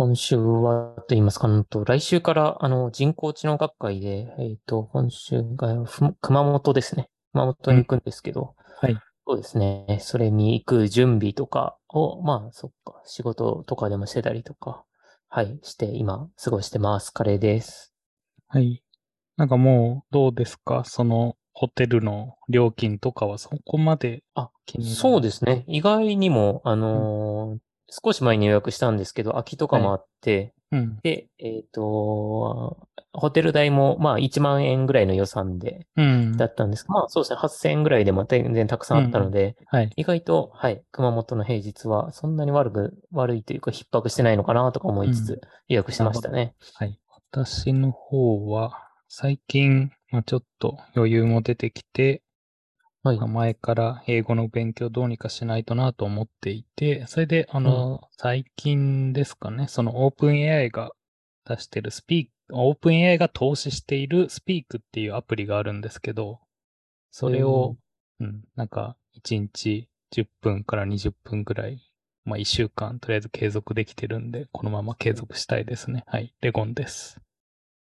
今週はと言いますか、うんと来週からあの人工知能学会で、えっ、と、今週がふ熊本ですね。熊本に行くんですけど、はい。そうですね。それに行く準備とかを、まあ、そっか、仕事とかでもしてたりとか、はい、して今過ごしてます。カレーです。はい。なんかもう、どうですか？その、ホテルの料金とかはそこまであそうですね。意外にも、あのー少し前に予約したんですけど、空きとかもあって、うん。で、えっ、と、ホテル代も、まあ、1万円ぐらいの予算で、うん。だったんですけど、まあ、そうですね、8000円ぐらいでも全然たくさんあったので、はい。意外と、はい、熊本の平日はそんなに悪く、悪いというか、逼迫してないのかなとか思いつうんつ、予約しましたね。はい。私の方は、最近、まあ、ちょっと余裕も出てきて、はいまあ。前から英語の勉強どうにかしないとなと思っていて、それで、あの、最近ですかね、その OpenAI が出してるスピーク、OpenAI が投資しているスピークっていうアプリがあるんですけど、それを、うん、なんか、1日10分から20分ぐらい、まあ1週間とりあえず継続できてるんで、このまま継続したいですね。はい。レゴンです。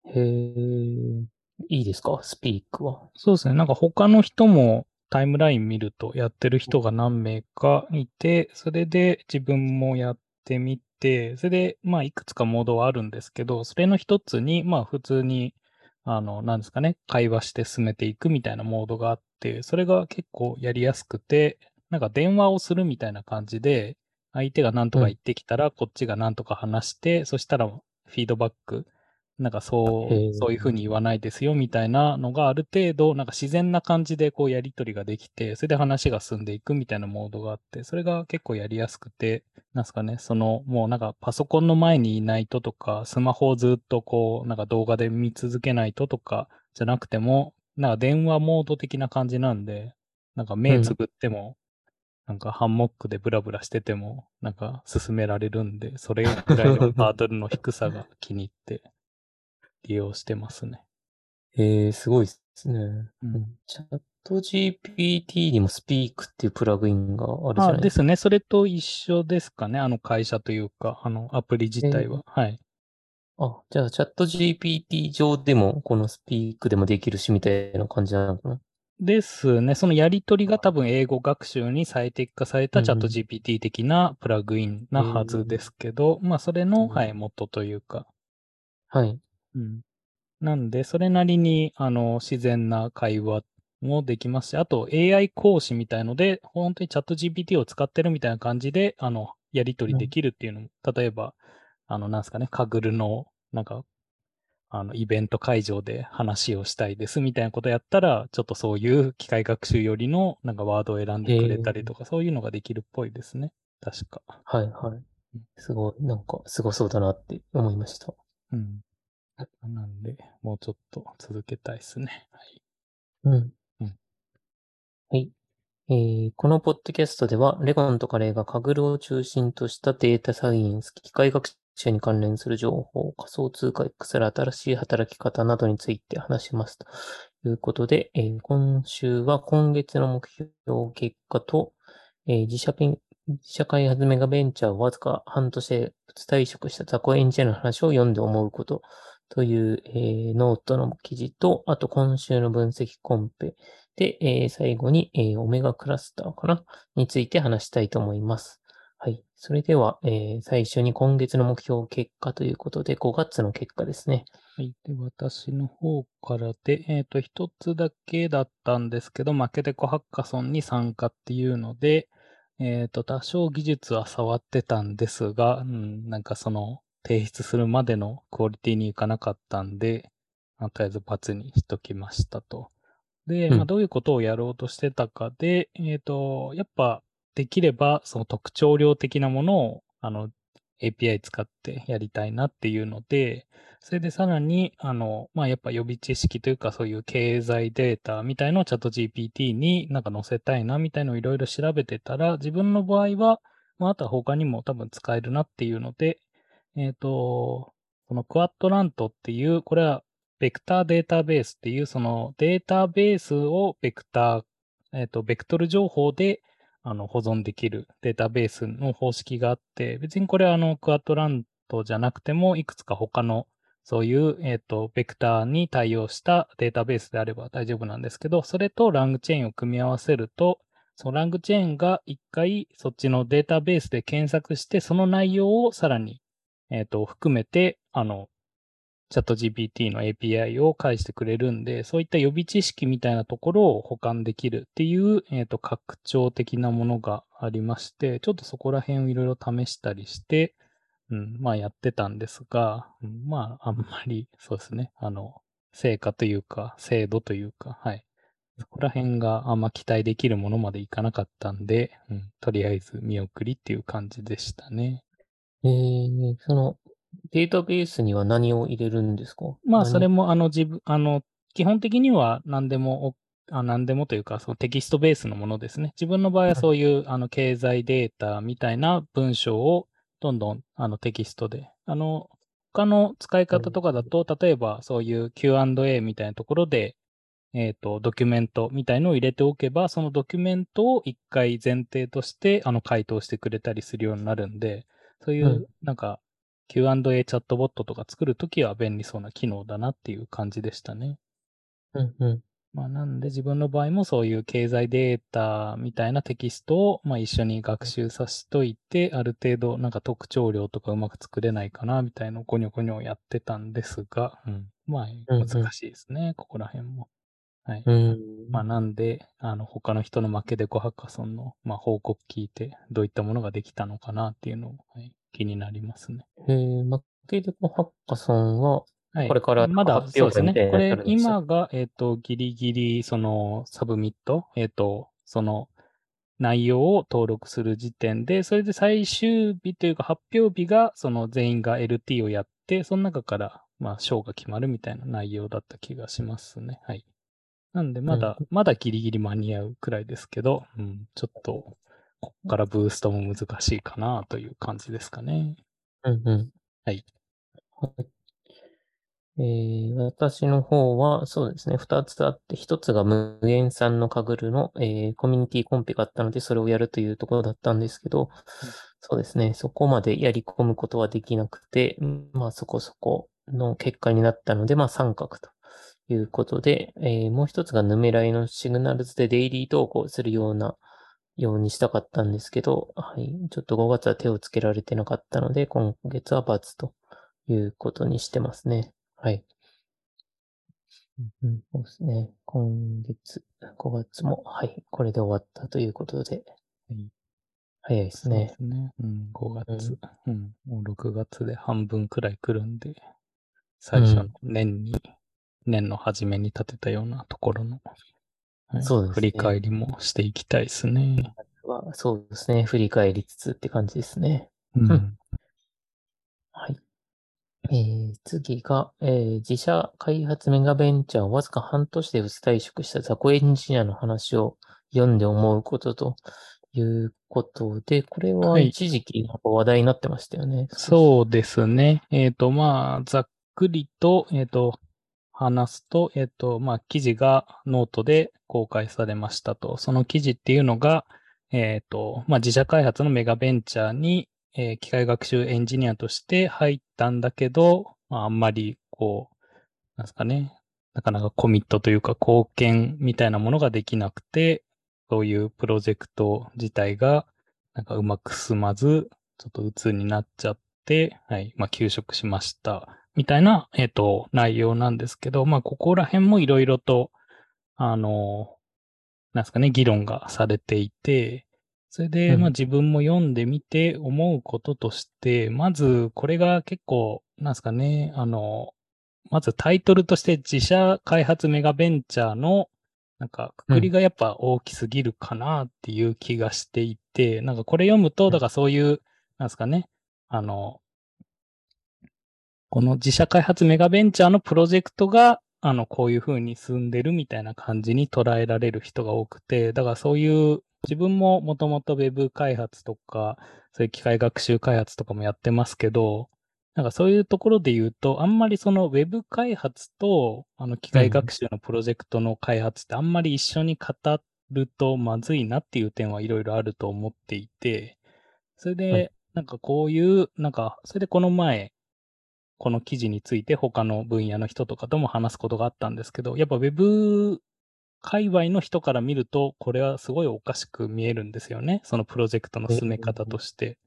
へーいいですか？スピークは。そうですね。なんか他の人もタイムライン見るとやってる人が何名かいて、それで自分もやってみて、それでまあいくつかモードはあるんですけど、それの一つにまあ普通に、あの、なんですかね、会話して進めていくみたいなモードがあって、それが結構やりやすくて、なんか電話をするみたいな感じで、相手が何とか言ってきたら、こっちが何とか話して、そしたらフィードバック、なんかそう、そういうふうに言わないですよみたいなのがある程度、なんか自然な感じでこうやりとりができて、それで話が進んでいくみたいなモードがあって、それが結構やりやすくて、なんすかね、そのもうなんかパソコンの前にいないととか、スマホをずっとこう、なんか動画で見続けないととかじゃなくても、なんか電話モード的な感じなんで、なんか目つぶっても、なんかハンモックでブラブラしてても、なんか進められるんで、それぐらいのハードルの低さが気に入って利用してますね。へーすごいですね。うんチャット GPT にもスピークっていうプラグインがあるじゃあないですか。ですね。それと一緒ですかね。あの会社というか、あのアプリ自体は。はい。あ、じゃあチャット GPT 上でもこのスピークでもできるしみたいな感じなのかな？ですね。そのやりとりが多分英語学習に最適化されたチャットうん GPT 的なプラグインなはずですけど、まあそれの、うんはい、元というか。はい。うん。なんで、それなりに、あの、自然な会話もできますし、あと AI 講師みたいので、本当にチャット GPT を使ってるみたいな感じで、あの、やり取りできるっていうのも、例えば、あの、なんですかね、カグルの、なんか、あの、イベント会場で話をしたいですみたいなことやったら、ちょっとそういう機械学習よりの、なんかワードを選んでくれたりとか、そういうのができるっぽいですね。確か。はいはい。すごい、なんかすごそうだなって思いました。うん。なんで、もうちょっと続けたいですね。はい。うん。うんはい。えーこのポッドキャストでは、レゴンとカレーがカグルを中心としたデータサイエンス、機械学習に関連する情報、仮想通貨 X ら新しい働き方などについて話しますということで、えー今週は今月の目標結果と、えー自社ピン自社開発メガベンチャーをわずか半年で退職したザコエンジニアの話を読んで思うことという、えーノートの記事と、あと今週の分析コンペで、えー最後に、えーオメガクラスターかな？について話したいと思います。はい。それでは、えー最初に今月の目標結果ということで、5月の結果ですね。はい。で、私の方からで、えっ、と、一つだけだったんですけど、負けてこハッカソンに参加っていうので、えっ、と、多少技術は触ってたんですが、うん、なんかその、提出するまでのクオリティにいかなかったんで、まあとりあえず罰にしときましたと。で、うんまあ、どういうことをやろうとしてたかで、えっ、と、やっぱ、できれば、その特徴量的なものを、あの、API 使ってやりたいなっていうので、それでさらに、あの、まあ、やっぱ予備知識というか、そういう経済データみたいのをチャット GPT になんか載せたいなみたいのをいろいろ調べてたら、自分の場合は、まあ、あとは他にも多分使えるなっていうので、えっ、と、このクワットラントっていう、これはベクターデータベースっていう、そのデータベースをベクター、えっ、と、ベクトル情報であの保存できるデータベースの方式があって、別にこれはあのクワットランとじゃなくても、いくつか他のそういう、えっ、ー、と、ベクターに対応したデータベースであれば大丈夫なんですけど、それとラングチェーンを組み合わせると、そのラングチェーンが一回そっちのデータベースで検索して、その内容をさらに、えっ、ー、と、含めて、あの、チャット GPT の API を返してくれるんで、そういった予備知識みたいなところを保管できるっていう、えっ、ー、と、拡張的なものがありまして、ちょっとそこら辺をいろいろ試したりして、うん、まあやってたんですが、うん、まああんまり、そうですね、あの、成果というか、精度というか、はい。そこら辺があんま期待できるものまでいかなかったんで、うん、とりあえず見送りっていう感じでしたね。えー、その、データベースには何を入れるんですか？まあ、それも、あの、自分、あの、基本的には何でも、あ何でもというか、そのテキストベースのものですね。自分の場合はそういう、あの、経済データみたいな文章をどんどん、あの、テキストで。あの、他の使い方とかだと、例えばそういう Q&A みたいなところで、えっ、ー、と、ドキュメントみたいのを入れておけば、そのドキュメントを一回前提として、あの、回答してくれたりするようになるんで、そういう、なんか、Q&A チャットボットとか作るときは便利そうな機能だなっていう感じでしたね。うんうん。まあ、なんで自分の場合もそういう経済データみたいなテキストを、まあ、一緒に学習させといて、ある程度なんか特徴量とかうまく作れないかなみたいなゴニョゴニョやってたんですが、うん、まあ難しいですね、うんうん、ここら辺も。はい。うん、まあなんで、あの他の人のマケデコハッカソンの、まあ、報告聞いて、どういったものができたのかなっていうのを、はい、気になりますね。へえ、マケデコハッカソンは、はい。これからまだ、そうですね。これ、今が、えっ、ー、と、ギリギリ、その、サブミット、えっ、ー、と、その、内容を登録する時点で、それで最終日というか発表日が、その全員が LT をやって、その中から、まあ、賞が決まるみたいな内容だった気がしますね。はい。なんで、まだ、うん、まだギリギリ間に合うくらいですけど、うん、ちょっと、こっからブーストも難しいかなという感じですかね。うんうん。はい。はい。えー、私の方は、そうですね、二つあって、一つが無限さんのカグルの、えー、コミュニティコンペがあったので、それをやるというところだったんですけど、そうですね、そこまでやり込むことはできなくて、まあそこそこの結果になったので、まあ三角ということで、えー、もう一つがヌメライのシグナルズでデイリー投稿するような、ようにしたかったんですけど、はい、ちょっと5月は手をつけられてなかったので、今月は罰ということにしてますね。はい。うん、そうですね。今月、5月も、はい、これで終わったということで、はい、早いですね。そうですね。うん、5月、うん、うん、もう6月で半分くらい来るんで、最初の年に、うん、年の初めに立てたようなところの、はい、そうですね。振り返りもしていきたいですね。そうですね。振り返りつつって感じですね。うん。はい。えー、次が、えー、自社開発メガベンチャーをわずか半年で鬱退職した雑魚エンジニアの話を読んで思うことということで、これは一時期話題になってましたよね。はい、そうですね。えっ、ー、と、まあ、ざっくりと、えっ、ー、と、話すと、えっ、と、まあ、記事がノートで公開されましたと。その記事っていうのが、えっ、と、まあ、自社開発のメガベンチャーにえー、機械学習エンジニアとして入ったんだけど、まあ、あんまり、こう、なんですかね、なかなかコミットというか貢献みたいなものができなくて、そういうプロジェクト自体が、なんかうまく進まず、ちょっと鬱になっちゃって、はい、まあ、休職しました。みたいな、えっ、ー、と、内容なんですけど、まあ、ここら辺もいろいろと、あの、なんですかね、議論がされていて、それで、まあ自分も読んでみて思うこととして、まずこれが結構、なんですかね、あの、まずタイトルとして自社開発メガベンチャーの、なんか、くくりがやっぱ大きすぎるかなっていう気がしていて、なんかこれ読むと、だからそういう、なんですかね、あの、この自社開発メガベンチャーのプロジェクトが、あの、こういう風に進んでるみたいな感じに捉えられる人が多くて、だからそういう自分ももともと Web 開発とか、そういう機械学習開発とかもやってますけど、なんかそういうところで言うと、あんまりその Web 開発と、あの機械学習のプロジェクトの開発ってあんまり一緒に語るとまずいなっていう点はいろいろあると思っていて、それで、なんかこういう、なんか、それでこの前、この記事について他の分野の人とかとも話すことがあったんですけど、やっぱ Web 界隈の人から見ると、これはすごいおかしく見えるんですよね。そのプロジェクトの進め方として。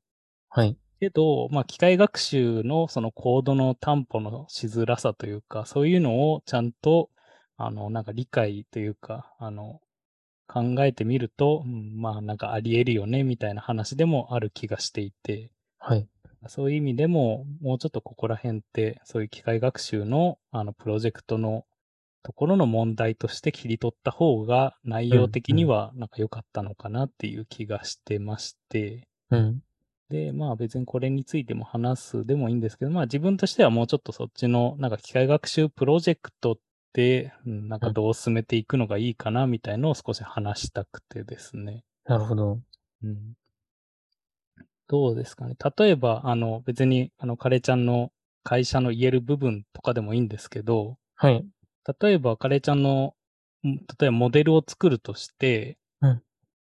はい。けど、まあ、機械学習のそのコードの担保のしづらさというか、そういうのをちゃんと、あの、なんか理解というか、あの、考えてみると、うんまあ、なんかあり得るよね、みたいな話でもある気がしていて、はい。そういう意味でも、もうちょっとここら辺って、そういう機械学習の、あの、プロジェクトのところの問題として切り取った方が、内容的にはなんか良かったのかなっていう気がしてまして、うん。で、まあ別にこれについても話すでもいいんですけど、まあ自分としてはもうちょっとそっちの、なんか機械学習プロジェクトって、うんなんかどう進めていくのがいいかなみたいのを少し話したくてですね。なるほど。うん。どうですかね。例えば、あの別に、あの、カレーちゃんの会社の言える部分とかでもいいんですけど、はい。例えばカレーちゃんの、ん例えばモデルを作るとして、うん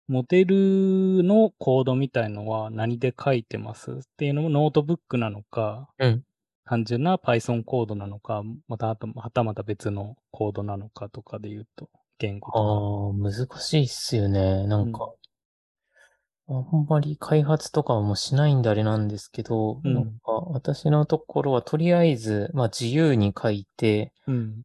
モデルのコードみたいのは何で書いてます？っていうのもノートブックなのか、うん単純な Python コードなのか、またはたまた別のコードなのかとかで言うと、言語あとあ、難しいっすよね。なんか、あんまり開発とかはもうしないんであれなんですけど、うんなんか私のところはとりあえず、まあ自由に書いて、か。うん。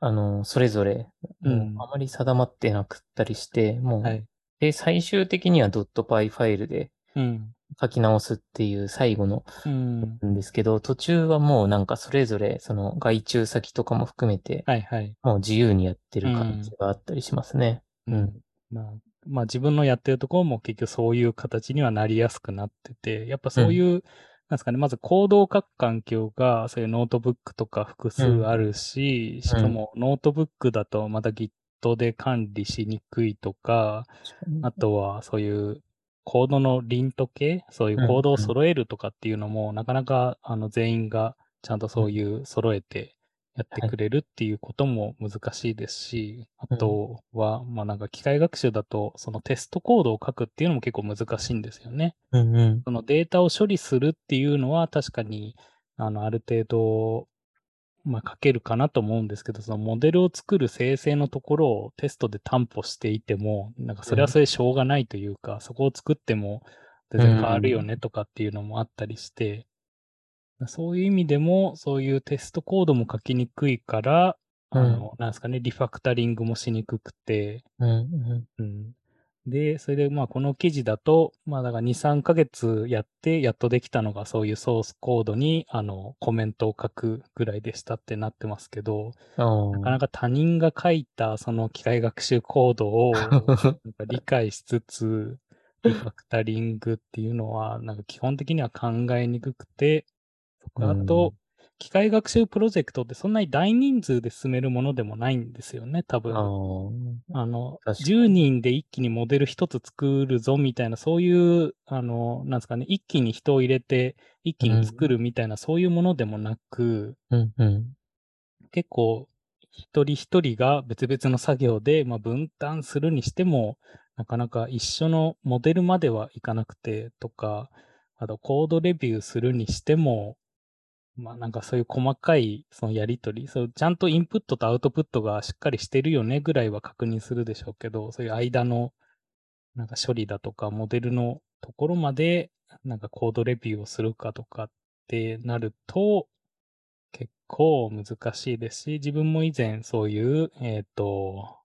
あの、それぞれ、うんもうあまり定まってなくったりして、もう、はい。で、最終的には .py ファイルでうん。書き直すっていう最後のうん。んですけど、途中はもうなんかそれぞれ、その外注先とかも含めて、はいはい。もう自由にやってる感じがあったりしますね。うん。まあ、まあ自分のやってるところも結局そういう形にはなりやすくなってて、やっぱそういう、なんですかね、まずコードを書く環境が、そういうノートブックとか複数あるし、しかもノートブックだとまた Git で管理しにくいとか、あとはそういうコードのリント系、そういうコードを揃えるとかっていうのも、なかなかあの全員がちゃんとそういう揃えてやってくれるっていうことも難しいですし、あとは、まあなんか機械学習だと、そのテストコードを書くっていうのも結構難しいんですよね。うんうん。そのデータを処理するっていうのは確かに、あの、ある程度、まあ書けるかなと思うんですけど、そのモデルを作る生成のところをテストで担保していても、なんかそれはそれでしょうがないというか、そこを作っても全然変わるよねとかっていうのもあったりして、そういう意味でも、そういうテストコードも書きにくいから、あの、なんですかね、リファクタリングもしにくくて、うんうん。うん。で、それでまあこの記事だと、まあだから2、3ヶ月やって、やっとできたのがそういうソースコードに、あの、コメントを書くぐらいでしたってなってますけど、あなかなか他人が書いたその機械学習コードを 理解しつつ、リファクタリングっていうのは、なんか基本的には考えにくくて、あと、機械学習プロジェクトってそんなに大人数で進めるものでもないんですよね、多分。ああの、確かに10人で一気にモデル一つ作るぞみたいな、そういう、あの、なんですかね、一気に人を入れて、一気に作るみたいな、そういうものでもなく、あ。うんうん。結構、一人一人が別々の作業で、まあ、分担するにしても、なかなか一緒のモデルまではいかなくてとか、あとコードレビューするにしても、まあなんかそういう細かいそのやりとり、そうちゃんとインプットとアウトプットがしっかりしてるよねぐらいは確認するでしょうけど、そういう間のなんか処理だとかモデルのところまでなんかコードレビューをするかとかってなると結構難しいですし、自分も以前そういう、えっ、と、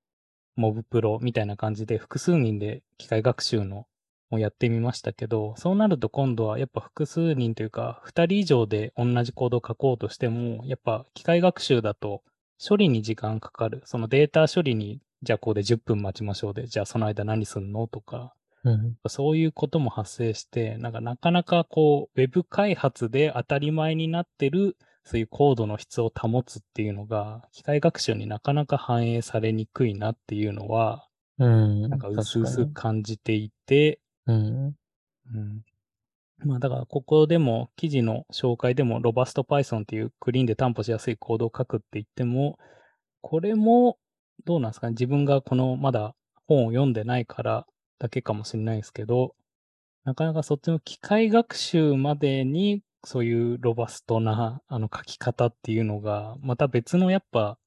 モブプロみたいな感じで複数人で機械学習のをやってみましたけど、そうなると今度はやっぱ複数人というか、二人以上で同じコードを書こうとしても、やっぱ機械学習だと処理に時間かかる。そのデータ処理に、じゃあここで10分待ちましょうで、じゃあその間何すんのとか、うんそういうことも発生して、なんかなかなかこう、ウェブ開発で当たり前になってる、そういうコードの質を保つっていうのが、機械学習になかなか反映されにくいなっていうのは、うん。なんか薄々感じていて、うん。うん。まあだからここでも記事の紹介でも Robust Python っていうクリーンで担保しやすいコードを書くって言っても、これもどうなんですかね？自分がこのまだ本を読んでないからだけかもしれないですけど、なかなかそっちの機械学習までに、そういうロバストな、あの、書き方っていうのが、また別のやっぱ、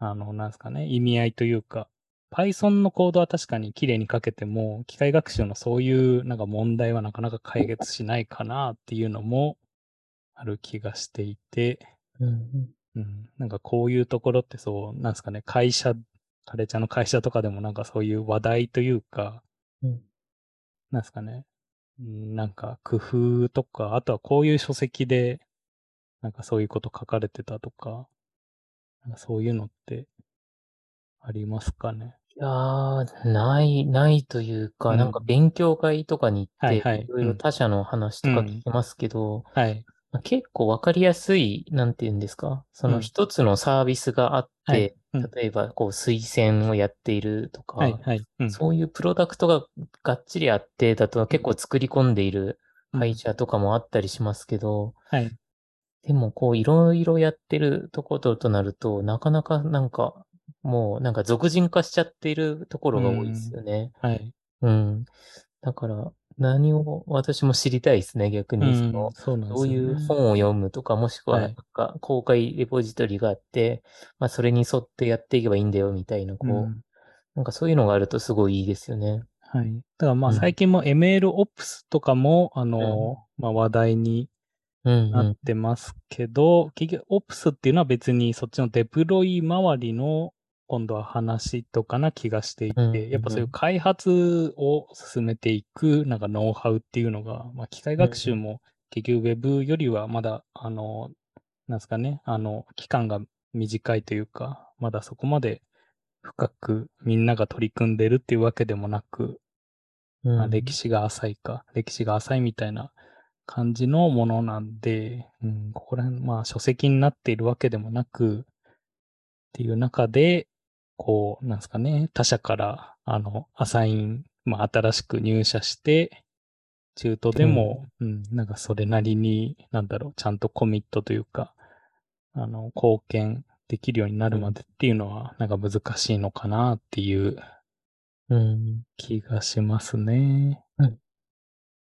あの、なんですかね、意味合いというか、Python のコードは確かに綺麗に書けても、機械学習のそういうなんか問題はなかなか解決しないかなっていうのもある気がしていて、うんうん、なんかこういうところってそう、なんですかね、会社、カレちゃんの会社とかでもなんかそういう話題というか、うん。なんですかね、うんなんか工夫とか、あとはこういう書籍で、なんかそういうこと書かれてたとか、なんかそういうのってありますかね。いやー、ない、ないというか、うんなんか勉強会とかに行って、はいはいいろいろ他社の話とか聞きますけど、はい。まあ結構わかりやすい、なんて言うんですか、そのうん一つのサービスがあって、はいうん例えばこう推薦をやっているとか、はいはい。うん。そういうプロダクトががっちりあって、だと結構作り込んでいる会社とかもあったりしますけど、はい。でもこういろいろやってるところとなると、なかなかなんか、もうなんか俗人化しちゃっているところが多いですよね。はい。うん。だから、何を私も知りたいですね、逆うに。そんの、そうなんね。どういう本を読むとか、もしくは、公開レポジトリがあって、まあそれに沿ってやっていけばいいんだよ、みたいな、こう、うんなんかそういうのがあるとすごいいいですよね。はい。だからまあうん最近も MLOps とかも、あの、まあ話題にうん、なっうん。てますけど、結局 Ops っていうのは別にそっちのデプロイ周りの今度は話とかな気がしていて、うんうんやっぱそういう開発を進めていくなんかノウハウっていうのが、まあ機械学習も結局 Web よりはまだ、あの、なんですかね、あの、期間が短いというか、まだそこまで深くみんなが取り組んでるっていうわけでもなく、うん。まあ、歴史が浅いか、歴史が浅いみたいな感じのものなんで、うん、ここら辺、まあ書籍になっているわけでもなく、っていう中で、こう、なんですかね、他社から、あの、アサイン、まあ新しく入社して、中途でも、うん、なんかそれなりに、なんだろう、ちゃんとコミットというか、あの、貢献できるようになるまでっていうのは、なんか難しいのかなっていううん。気がしますね。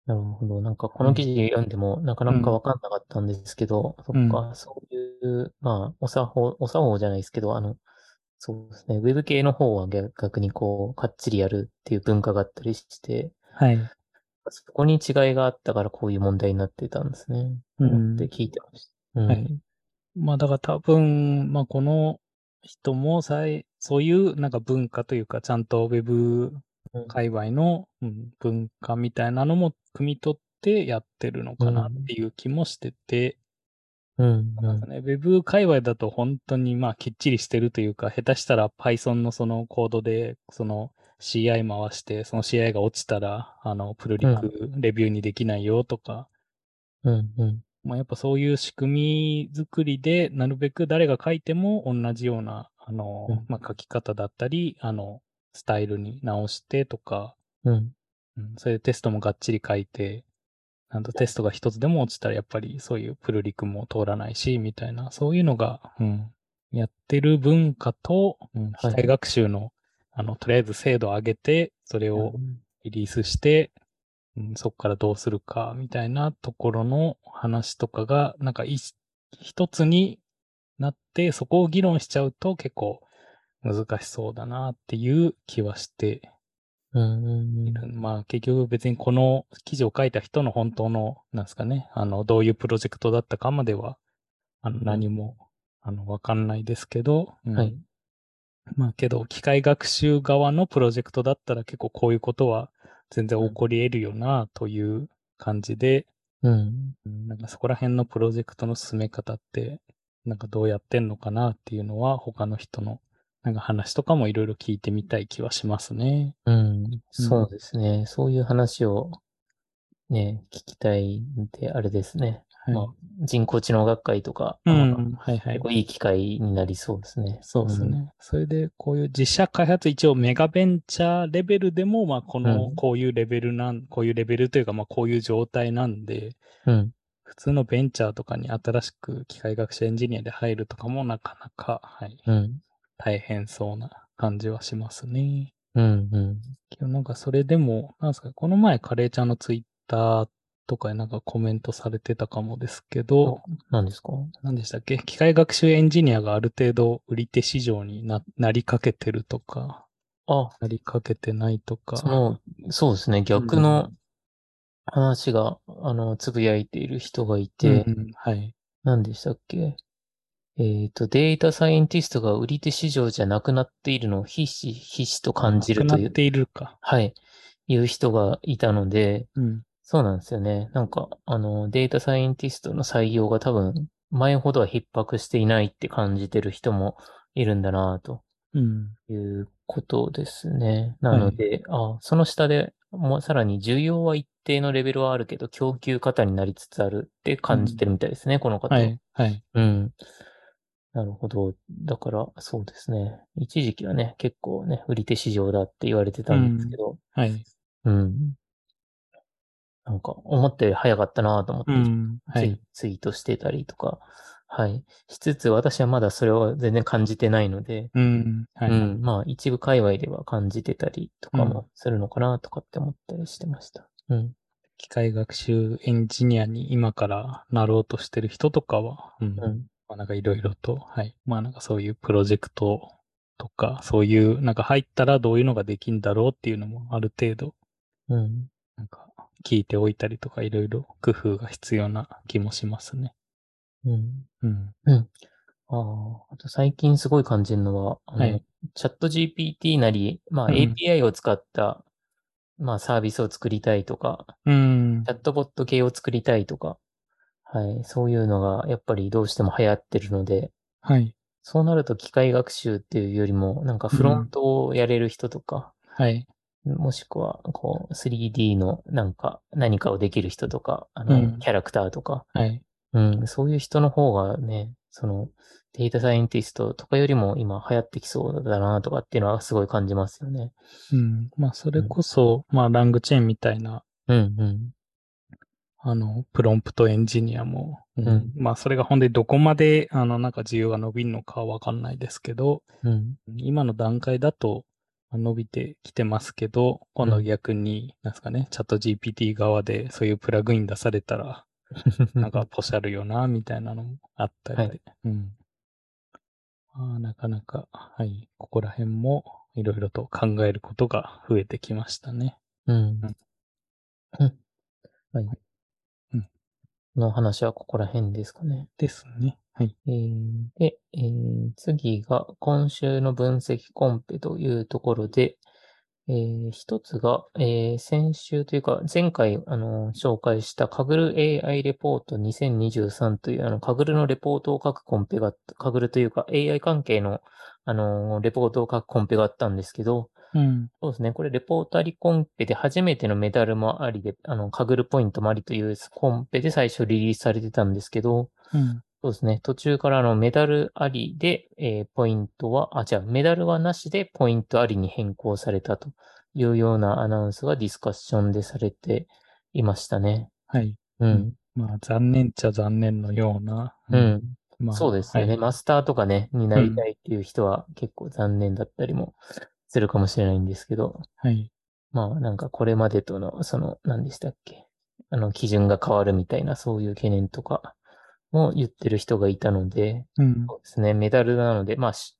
なるほど。なんかこの記事読んでもなかなかわかんなかったんですけど、そっか、そういう、まあ、お作法、お作法じゃないですけど、あの、そうですね、ウェブ系の方は逆逆にこう、かっちりやるっていう文化があったりして、はい。そこに違いがあったからこういう問題になってたんですね。うん思って聞いてました。うん。はいまあだから多分、まあこの人もさい、そういうなんか文化というか、ちゃんとウェブうん界隈の、うん文化みたいなのも汲み取ってやってるのかなっていう気もしてて、うん。なんかね、ウェブ界隈だと本当にまあきっちりしてるというか、下手したら Python のそのコードで、その CI 回して、その CI が落ちたら、あの、プルリクレビューにできないよとか、うん。うん。まあ、やっぱそういう仕組み作りで、なるべく誰が書いても同じような、あの、うんまあ、書き方だったり、あの、スタイルに直してとか、うん。うん、それでテストもがっちり書いて、なんとテストが一つでも落ちたらやっぱりそういうプルリクも通らないし、みたいな、そういうのが、うん、やってる文化と、うん、機械学習の、あの、とりあえず精度を上げて、それをリリースして、うん、そこからどうするか、みたいなところの話とかが、なんかい一つになって、そこを議論しちゃうと結構難しそうだなっていう気はしてうん。まあ結局別にこの記事を書いた人の本当の、なんですかね、あの、どういうプロジェクトだったかまでは、あの、何も、あの、わかんないですけど、うんはい。まあけど、機械学習側のプロジェクトだったら結構こういうことは全然起こり得るよな、という感じで、うん。うんなんかそこら辺のプロジェクトの進め方って、なんかどうやってんのかなっていうのは他の人のなんか話とかもいろいろ聞いてみたい気はしますね。うん。そうですね。そういう話をね、聞きたいんで、あれですね。はい。まあ、人工知能学会とか、うまあん、はいはい結。構いい機会になりそうですね。そうですね。それで、こういう自社開発、一応メガベンチャーレベルでも、まあ、この、うんこういうレベルなん、こういうレベルというか、まあ、こういう状態なんで、うん。普通のベンチャーとかに新しく機械学習エンジニアで入るとかもなかなか、はい、うん。大変そうな感じはしますね。うん。うん。けどなんかそれでも、なんですか、この前カレーちゃんのツイッターとかなんかコメントされてたかもですけど、何ですか？何でしたっけ？機械学習エンジニアがある程度売り手市場にななりかけてるとか、あ、なりかけてないとか。その、そうですね、逆の話が、あの、つぶやいている人がいて、うんうんはい。何でしたっけ？えっ、と、データサイエンティストが売り手市場じゃなくなっているのをひしひしと感じるという、なくなっているか。はい、いう人がいたので、うん。そうなんですよね。なんか、あの、データサイエンティストの採用が多分、前ほどは逼迫していないって感じてる人もいるんだなとうん。いうことですね。なので、あ、その下でもうさらに需要は一定のレベルはあるけど、供給過になりつつあるって感じてるみたいですね、この方は。はい。はい。うん。なるほど。だから、そうですね。一時期はね、結構ね、売り手市場だって言われてたんですけど、はい。うん。なんか、思ったより早かったなと思って、うん。はいツイ。ートしてたりとか、はい。しつつ、私はまだそれを全然感じてないので、うん。はい。うん。まあ、一部界隈では感じてたりとかうもするのかなとかって思ったりしてました。うん。機械学習エンジニアに今からなろうとしてる人とかは、うん。うん。まあなんかいろいろと、はい。まあなんかそういうプロジェクトとか、そういう、なんか入ったらどういうのができんだろうっていうのもある程度、うん。なんか聞いておいたりとかいろいろ工夫が必要な気もしますね。うん。うん。ああ、あと最近すごい感じるのは、はいチャット GPT なり、まあうん API を使った、まあサービスを作りたいとか、うんチ。ャットボット系を作りたいとか、はい、そういうのがやっぱりどうしても流行ってるので、はい。そうなると機械学習っていうよりも、なんかフロントをやれる人とか、はい。もしくは、こう、3D のなんか、何かをできる人とか、あの、うんキャラクターとか、はい。うん、そういう人の方がね、その、データサイエンティストとかよりも今流行ってきそうだなとかっていうのはすごい感じますよね。うん。まあそれこそ、まあラングチェーンみたいな、うん、うん。あの、プロンプトエンジニアも、うんうんまあそれが本当にどこまで、あの、なんか需要が伸びるのかわかんないですけど、うん。今の段階だとまあ伸びてきてますけど、今度逆に、なんですかね、チャット GPT 側でそういうプラグイン出されたら、なんかポシャるよな、みたいなのもあったりで。はいうん。ああなかなか、はい、ここら辺もいろいろと考えることが増えてきましたね。うんうん。うんはい。の話はここら辺ですかね。ですね。はい。えーで、えー次が今週の分析コンペというところで、えー一つが、えー先週というか前回あの紹介したカグル AI レポート2023というあのカグルのレポートを書くコンペがカグルというか AI 関係のあのレポートを書くコンペがあったんですけど、うん。そうですね。これ、レポートありコンペで初めてのメダルもありで、あの、カグルポイントもありというコンペで最初リリースされてたんですけど、うん。そうですね。途中からあのメダルありで、えーポイントは、あ、じゃあメダルはなしでポイントありに変更されたというようなアナウンスがディスカッションでされていましたね。はい。うん。まあ、残念っちゃ残念のような。うん。まあ、そうですよね。はいマスターとかね、になりたいっていう人は結構残念だったりもするかもしれないんですけど、はい。まあなんかこれまでとの、その、何でしたっけ？あの、基準が変わるみたいな、そういう懸念とかも言ってる人がいたので、うん。そうですね、メダルなので、まあし、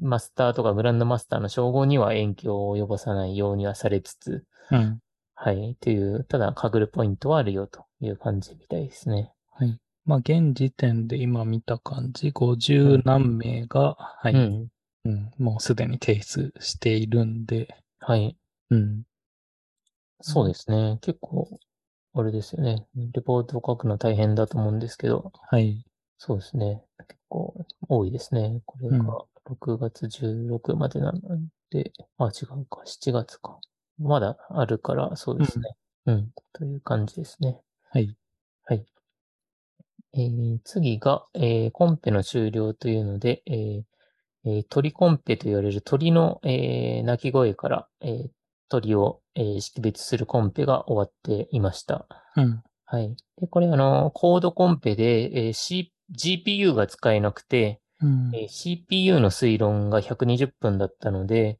マスターとかグランドマスターの称号には影響を及ぼさないようにはされつつ、うん。はい、という、ただ、かぐるポイントはあるよという感じみたいですね。はい。まあ、現時点で今見た感じ、50何名が、はい、うん。うん、もうすでに提出しているんで、はい。うん。そうですね。結構、あれですよね。レポートを書くの大変だと思うんですけど、はい。そうですね。結構多いですね。これがうん6月16までなので、あ、違うか、7月か。まだあるから、そうですね。うん、という感じですね。はい。はい。えー次が、えーコンペの終了というので、えーえー鳥コンペと言われる鳥の、えー鳴き声から、えー鳥を、えー識別するコンペが終わっていました。うん。はい。で、これあの、コードコンペで、えー C、GPU が使えなくて、うん。えー CPU の推論が120分だったので、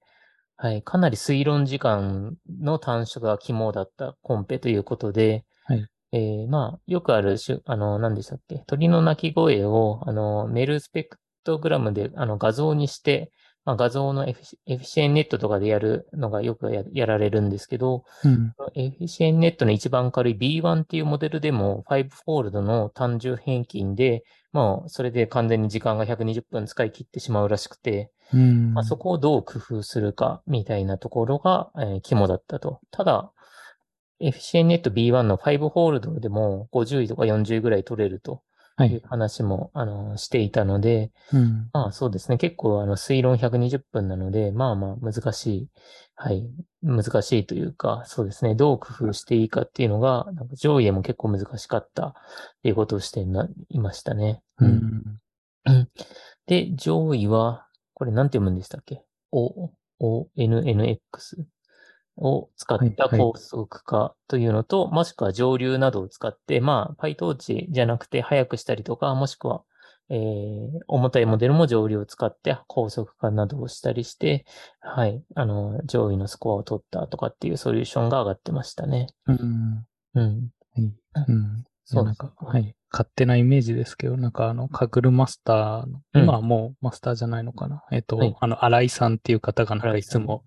はい、かなり推論時間の短縮が肝だったコンペということで、はい。えーまあ、よくあるしゅ、あの、何でしたっけ？鳥の鳴き声を、あの、メールスペクトグラムで、あの、画像にして、まあ、画像のエフィシエンネットとかでやるのがよくややられるんですけど、うん。エフィシエンネットの一番軽い B1 っていうモデルでも5フォールドの単純平均で、まあ、それで完全に時間が120分使い切ってしまうらしくて、うん。まあ、そこをどう工夫するかみたいなところが、えー肝だったと。ただ、エフィシエンネット B1 の5ホールドでも50位とか40位ぐらい取れるとはい話も、あのしていたので、うん。まあそうですね。結構あの推論120分なので、まあまあ難しい。はい。難しいというか、そうですね。どう工夫していいかっていうのが、なんか上位でも結構難しかったっていうことをしてないましたね。ううんん。で、上位は、これなんて読むんでしたっけ ?O、ONNX を使っはいはいた高速化というのと、もしくは上流などを使って、まあ、PyTorch じゃなくて速くしたりとか、もしくは、えー重たいモデルも上流を使って高速化などをしたりして、はい、あの、上位のスコアを取ったとかっていうソリューションが上がってましたね。うん。うん。はい。うん。いや、なんか、はい。勝手なイメージですけど、なんかあの、カグルマスターの、うん今はもうマスターじゃないのかな。えっと、はいあの、新井さんっていう方がなんかいつも、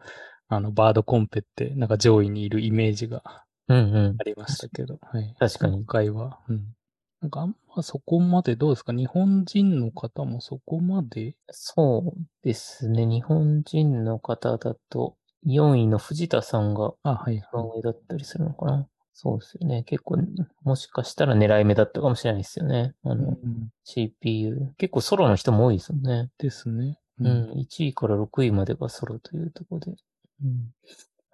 あの、バードコンペって、なんか上位にいるイメージがうんうんあ。りましたけど、はい。確かに今回は、うん。なんかあんまそこまでどうですか？日本人の方もそこまでそうですね。日本人の方だと、4位の藤田さんがあ、はい、上だったりするのかな。そうですよね。結構、もしかしたら狙い目だったかもしれないですよね。あの、うん。CPU。結構ソロの人も多いですよね。ですね。うん。1位から6位までがソロというところで。うん。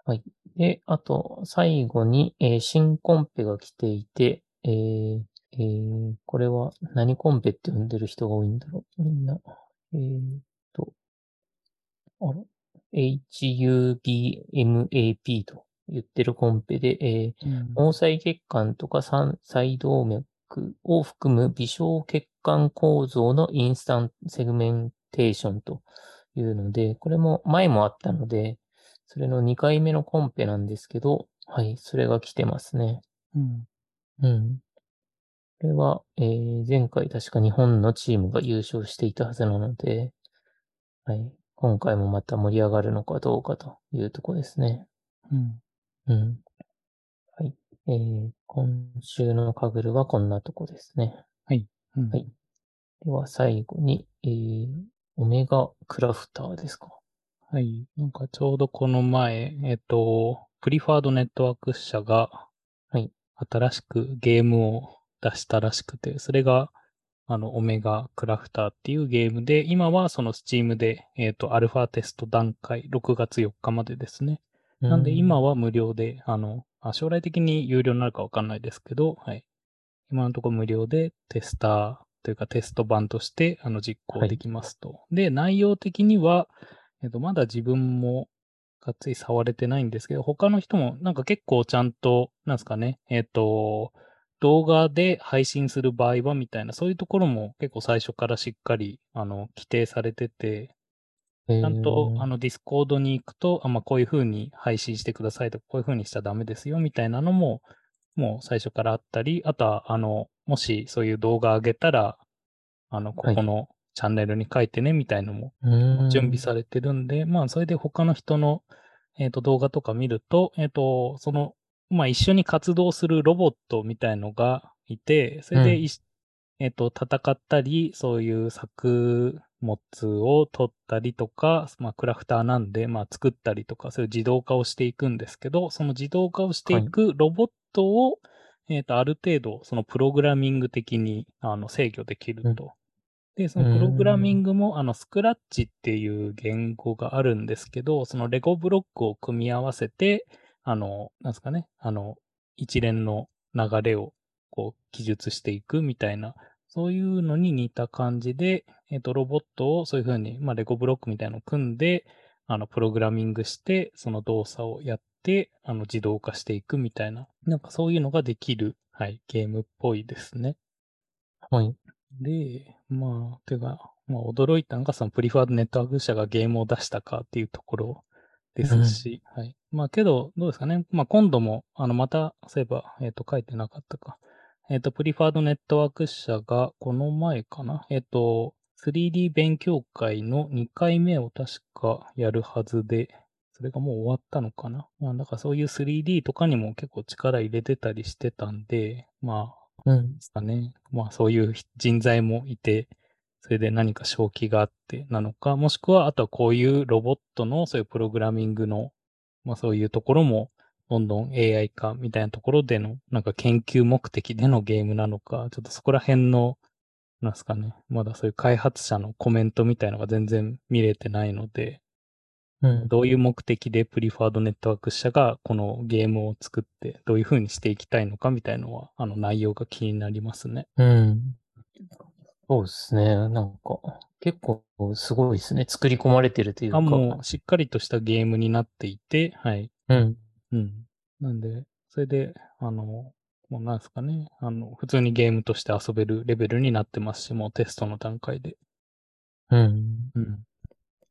はい。で、あと、最後に、えー新コンペが来ていて、えーえーこれは何コンペって呼んでる人が多いんだろう？みんな。えーと、あら、 HuBMAP と言ってるコンペで、えーうん。毛細血管とか三細動脈を含む微小血管構造の instance segmentation というので、これも前もあったので、それの2回目のコンペなんですけど、はい、それが来てますね。うん。うん。これは、えー前回確か日本のチームが優勝していたはずなので、はい、今回もまた盛り上がるのかどうかというところですね。うん。うん。はい。えー今週のカグルはこんなとこですね。うん。はいでは最後に、えーオメガクラフターですか。はい。なんかちょうどこの前、えっ、と、プリファードネットワーク社が、はい。新しくゲームを出したらしくて、それが、あの、オメガクラフターっていうゲームで、今はそのスチームで、えっ、と、アルファテスト段階、6月4日までですね。なんで今は、は無料で、あの、あ将来的に有料になるかわかんないですけど、はい。今のところ無料でテスターというかテスト版としてあの実行できますと。で、内容的には、えっと、まだ自分もがっつり触れてないんですけど、他の人もなんか結構ちゃんと、なんですかね、えっと、動画で配信する場合はみたいな、そういうところも結構最初からしっかり、あの、規定されてて、ちちゃんと、あの、の、 Discord に行くと、あ、まあ、こういう風に配信してくださいとか、こういう風にしちゃダメですよ、みたいなのも、もう最初からあったり、あとは、あの、もしそういう動画上げたら、あの、ここのチャンネルに書いてね、みたいのもうん。準備されてるんで、まあ、それで他の人の、えっ、と、動画とか見ると、えっ、と、その、まあ、一緒に活動するロボットみたいのがいて、それでいし、えっ、と、戦ったり、そういう作物を取ったりとか、まあ、クラフターなんで、まあ、作ったりとか、そういう自動化をしていくんですけど、その自動化をしていくロボットを、えっ、と、ある程度、そのプログラミング的に、あの、制御できると。で、そのプログラミングも、あの、スクラッチっていう言語があるんですけど、そのレゴブロックを組み合わせて、あの、なんですかね、あの、一連の流れを、こう、記述していくみたいな、そういうのに似た感じで、えっ、と、ロボットをそういうふうに、まあ、レゴブロックみたいなのを組んで、あの、プログラミングして、その動作をやって、あの、自動化していくみたいな、なんかそういうのができる、はい、ゲームっぽいですね。はい。で、まあ、てか、まあ、驚いたのが、そのプリファードネットワーク社がゲームを出したかっていうところですし、はい。まあけど、どうですかね。まあ今度も、あの、また、そういえば、えっ、と、書いてなかったか。えっ、と、プリファードネットワーク社が、この前かな。えっ、と、3D 勉強会の2回目を確かやるはずで、それがもう終わったのかな。まあ、だからそういう 3D とかにも結構力入れてたりしてたんで、まあ、うん。ですかね。まあそういう人材もいて、それで何か正気があってなのか、もしくはあとはこういうロボットのそういうプログラミングの、まあそういうところもどんどん AI 化みたいなところでのなんか研究目的でのゲームなのか、ちょっとそこら辺の、なんすかね、まだそういう開発者のコメントみたいのが全然見れてないので、うん。どういう目的でプリファードネットワーク社がこのゲームを作ってどういう風にしていきたいのかみたいのは、あの内容が気になりますね。うん。そうですね。なんか、結構すごいですね。作り込まれてるというか。あ、もうしっかりとしたゲームになっていて、はい。うん。うん。なんで、それで、あの、もうなんですかね。あの、普通にゲームとして遊べるレベルになってますし、もうテストの段階で。うん。うん。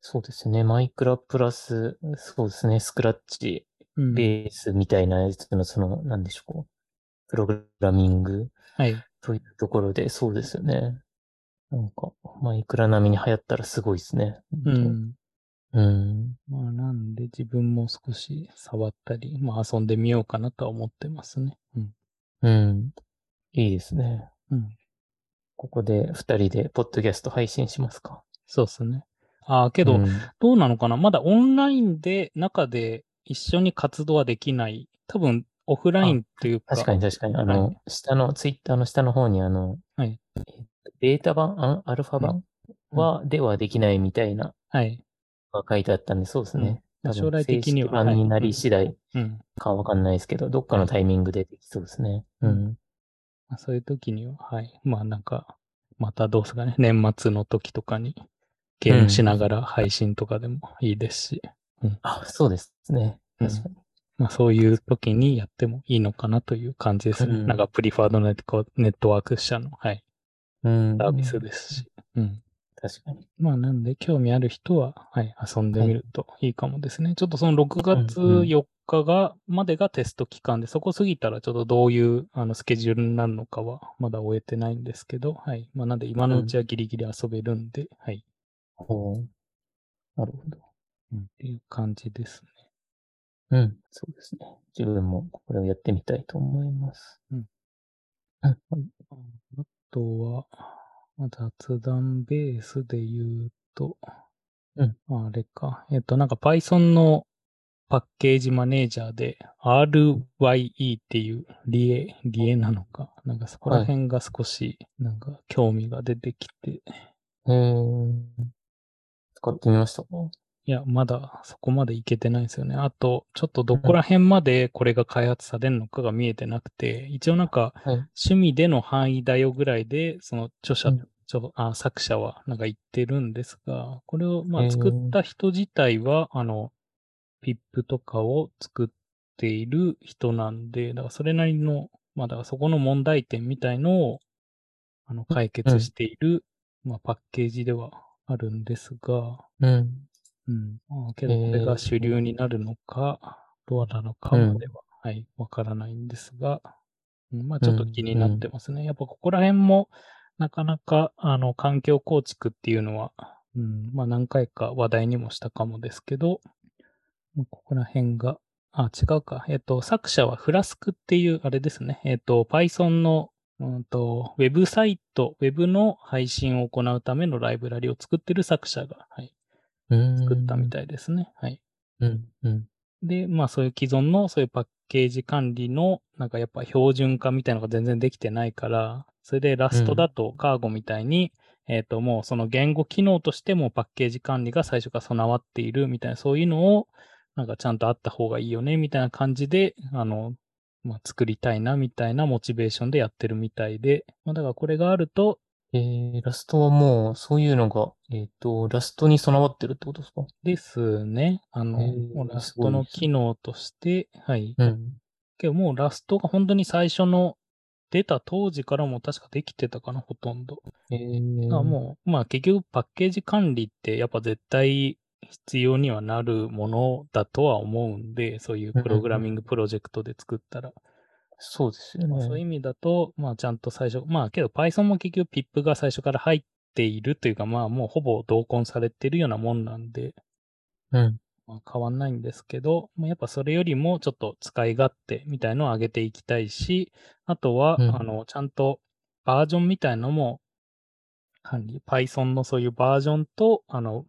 そうですね。マイクラプラス、そうですね。スクラッチうん。ベースみたいなやつの、その、なんでしょう。プログラミングはい。というところで、そうですよね。なんか、マイクラ並みに流行ったらすごいですね。うん。うん。まあ、なんで自分も少し触ったり、まあ遊んでみようかなとは思ってますね。うん。うん。いいですね。うん。ここで二人でポッドキャスト配信しますか？そうですね。ああ、けど、うんどうなのかな？まだオンラインで中で一緒に活動はできない。多分オフラインというか。確かに確かに。あの、は下の、ツイッターの下の方にあの、はいえっとベータ版、あアルファ版？うんは、ではできないみたいな、はい。が書いてあったんで、そうですね。まあ多分将来的には版になり次第うん。かわかんないですけど、どっかのタイミングでできそうですね。ううんん。まあそういう時には、はい。まあなんか、またどうすかね。年末の時とかにゲームしながら配信とかでもいいですし。あ、そうですね。うん確かに。まあそういう時にやってもいいのかなという感じですね。うんなんかプリファードネットネットワーク社の、はい。うん。サービスですし。うん。確かに。まあなんで興味ある人は、はい、遊んでみるといいかもですね。ちょっとその6月うんうん4日が、までがテスト期間で、そこ過ぎたらちょっとどういうあのスケジュールになるのかはまだ終えてないんですけど、はい。まあなんで今のうちはギリギリ遊べるんで、はい。ほう。なるほど。うん、っていう感じですね。うん。そうですね。自分もこれをやってみたいと思います。うん。うん。あとは、まあ雑談ベースで言うと、うんあれか。えっと、なんか Python のパッケージマネージャーで RYE っていうリエ、リエなのか。なんかそこら辺が少しなんか興味が出てきて、へー使ってみました。かいや、まだそこまでいけてないんですよね。あと、ちょっとどこら辺までこれが開発されるのかが見えてなくて、一応なんかはい。趣味での範囲だよぐらいで、その著者、うん。著あ作者はなんか言ってるんですが、これをまあ作った人自体は、あの、PIP とかを作っている人なんで、だからそれなりの、まあだからそこの問題点みたいのを、あの、解決している、まあパッケージではあるんですが、うん。うん。まあけどこれが主流になるのか、どうなのかまでは、はい、わからないんですが、うんまあちょっと気になってますね。やっぱここら辺も、なかなか、あの、環境構築っていうのは、うん、まあ何回か話題にもしたかもですけど、まあここら辺が、あ、違うか。えっと、作者はフラスクっていう、あれですね。えっと、Python の、うんと、ウェブサイト、ウェブの配信を行うためのライブラリを作ってる作者が、はい、うん。作ったみい。たいですね。はい。うん。うん。で、まあそういう既存のそういうパッケージ管理のなんかやっぱ標準化みたいなのが全然できてないから、それでラストだとカーゴみたいに、えっ、ともうその言語機能としてもパッケージ管理が最初から備わっているみたいなそういうのをなんかちゃんとあった方がいいよねみたいな感じで、あの、まあ作りたいなみたいなモチベーションでやってるみたいで、まあだからこれがあると、えー、ラストはもう、そういうのが、えっ、と、ラストに備わってるってことですか？ですね。あの、へーラストの機能として、はい。うん。けどもうラストが本当に最初の出た当時からも確かできてたかな、ほとんど。えー、だからもう、まあ結局パッケージ管理ってやっぱ絶対必要にはなるものだとは思うんで、そういうプログラミングプロジェクトで作ったら。そうですよまあ、そういう意ね。味だと、まあちゃんと最初、まあけど Python も結局 PIP が最初から入っているというか、まあもうほぼ同梱されてるようなもんなんで、うん。まあ、変わんないんですけど、まあ、やっぱそれよりもちょっと使い勝手みたいのを上げていきたいし、あとは、うんあの、ちゃんとバージョンみたいのも管理、Python のそういうバージョンと、あの、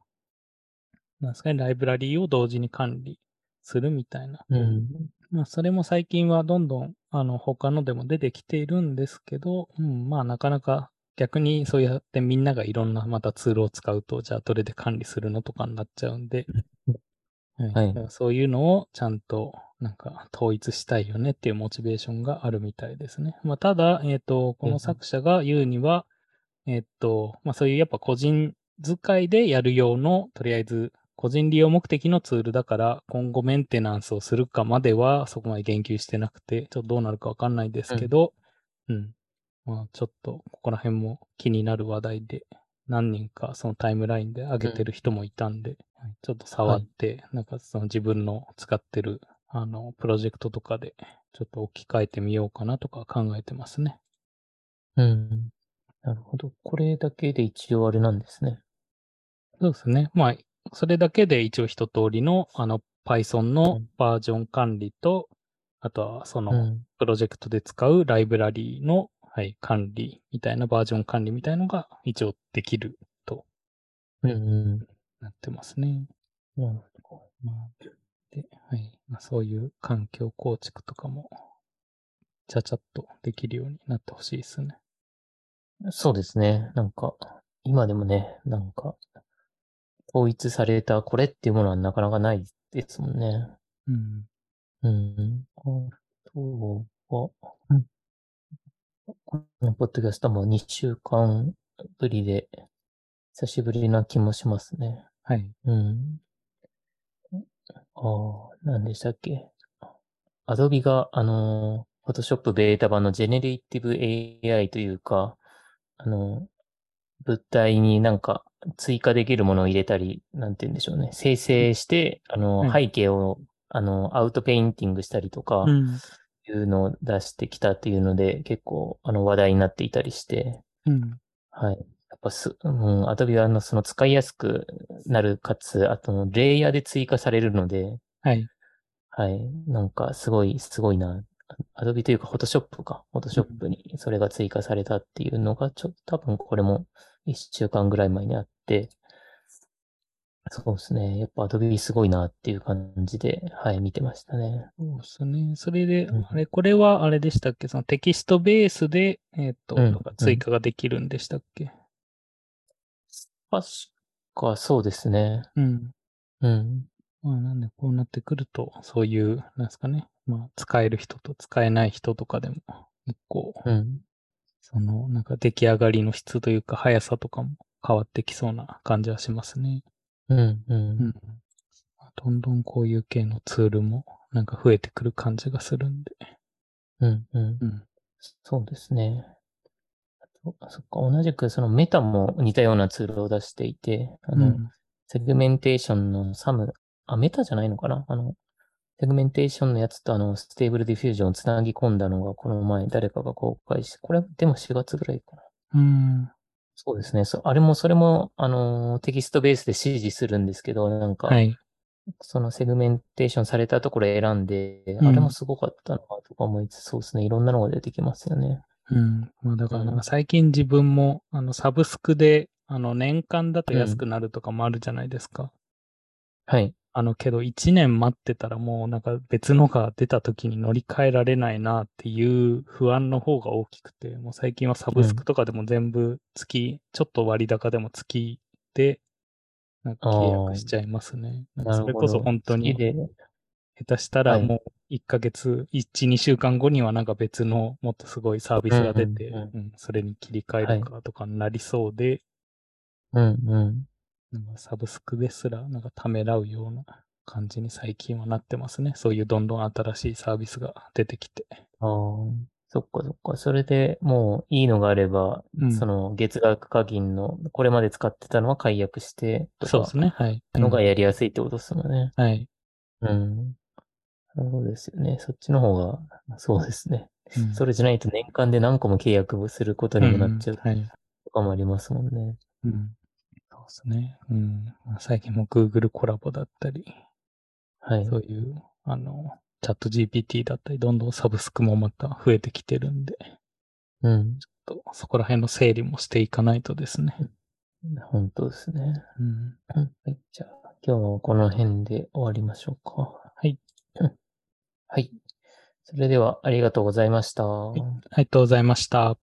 なんですかね、ライブラリーを同時に管理するみたいな。うん。まあ、それも最近はどんどん、あの、他のでも出てきているんですけど、うん、まあ、なかなか逆にそうやってみんながいろんなまたツールを使うと、じゃあどれで管理するのとかになっちゃうんで、はいそういうのをちゃんとなんか統一したいよねっていうモチベーションがあるみたいですね。まあ、ただ、えっ、と、この作者が言うには、えっ、と、まあそういうやっぱ個人使いでやる用の、とりあえず個人利用目的のツールだから、今後メンテナンスをするかまではそこまで言及してなくて、ちょっとどうなるかわかんないですけど、うん。まあちょっとここら辺も気になる話題で、何人かそのタイムラインで上げてる人もいたんで、はいちょっと触って、なんかその自分の使ってるあのプロジェクトとかでちょっと置き換えてみようかなとか考えてますね。うん。なるほど。これだけで一応あれなんですね。そうですね。まあ、それだけで一応一通りのあの Python のうんバージョン管理と、あとはそうのん。プロジェクトで使うライブラリーの、はい、管理みたいなバージョン管理みたいのが一応できるとうん。うん。なってますね。なるほまあ、で、はい。まあ、そういう環境構築とかも、ちゃちゃっとできるようになってほしいですね。ど。そうですね。なんか、今でもね、なんか、統一されたこれっていうものはなかなかないですもんね。うん。うん。あとは、うんこのポッドキャストも2週間ぶりで、久しぶりな気もしますね。はい。うん。ああ、何でしたっけ？Adobe が、あのー、Photoshop ベータ版の Generative AI というか、あの、物体になんか追加できるものを入れたり、なんて言うんでしょうね。生成して、あの、はい背景を、あの、アウトペインティングしたりとか、うん。いうのを出してきたっていうので、結構、あの、話題になっていたりして、うん。はい。やっぱす、うん、Adobe はあの、その使いやすくなる、かつ、あと、レイヤーで追加されるので、はい。はい。なんか、すごい、すごいな。Adobe というか、Photoshop か。Photoshop にそれが追加されたっていうのが、ちょっと多分これも一週間ぐらい前にあって、そうですね。やっぱ Adobe すごいなっていう感じで、はい、見てましたね。そうですね。それで、うんあれ、これはあれでしたっけ？そのテキストベースで、えっ、と、うんとか追加ができるんでしたっけ？確か、そうですね。うん。うん。まあ、なんで、こうなってくると、そういう、なんですかね。まあ、使える人と使えない人とかでも、結構、うん。その、なんか出来上がりの質というか、速さとかも変わってきそうな感じはしますね。うん。う。うんん。どんどんこういう系のツールも、なんか増えてくる感じがするんで。うん。うんう。ん。そうですね。あとあそっか、同じくその Meta も似たようなツールを出していて、あの、うん。 segmentation の SAM、あ、 Meta じゃないのかな？あの、 segmentation のやつとあの、 Stable Diffusion をつなぎ込んだのがこの前誰かが公開して、これでも4月ぐらいかな。うん。そうですね。そあれも、それも、あの、テキストベースで指示するんですけど、なんか、はい。その segmentation されたところを選んで、うんあれもすごかったなとか思いつつ、そうですね。いろんなのが出てきますよね。うん。まあだからなんうんか最近自分も、あの、サブスクで、あの、年間だと安くなるとかもあるじゃないですか。はい。あの、けど1年待ってたらもうなんか別のが出た時に乗り換えられないなっていう不安の方が大きくて、もう最近はサブスクとかでも全部月、ちょっと割高でも月で、なんか契約しちゃいますね。それこそ本当に下手したらはい。もう1ヶ月、1、2週間後にはなんか別のもっとすごいサービスが出て、うんうん。うんそれに切り替えるかとかになりそうで、うんうん。なんかサブスクですらなんかためらうような感じに最近はなってますね。そういうどんどん新しいサービスが出てきて。ああ。そっかそっか。それでもういいのがあれば、うんその月額課金の、これまで使ってたのは解約してとかそうですね。はい。のがうんやりやすいってことですもんね。はい。うん。そうですよね。そっちの方が、そうですね。うんそれじゃないと年間で何個も契約をすることにもなっちゃううんはい。とかもありますもんね。うん。ですね。うん。最近も Google コラボだったり、はい。そういう、あの、チャット GPT だったり、どんどんサブスクもまた増えてきてるんで、うん。とそこら辺の整理もしていかないとですね。本当ですね。うん。うんはい。じゃあ、今日はこの辺で終わりましょうか。はい。はい。それでは、ありがとうございました。ありがとうございました。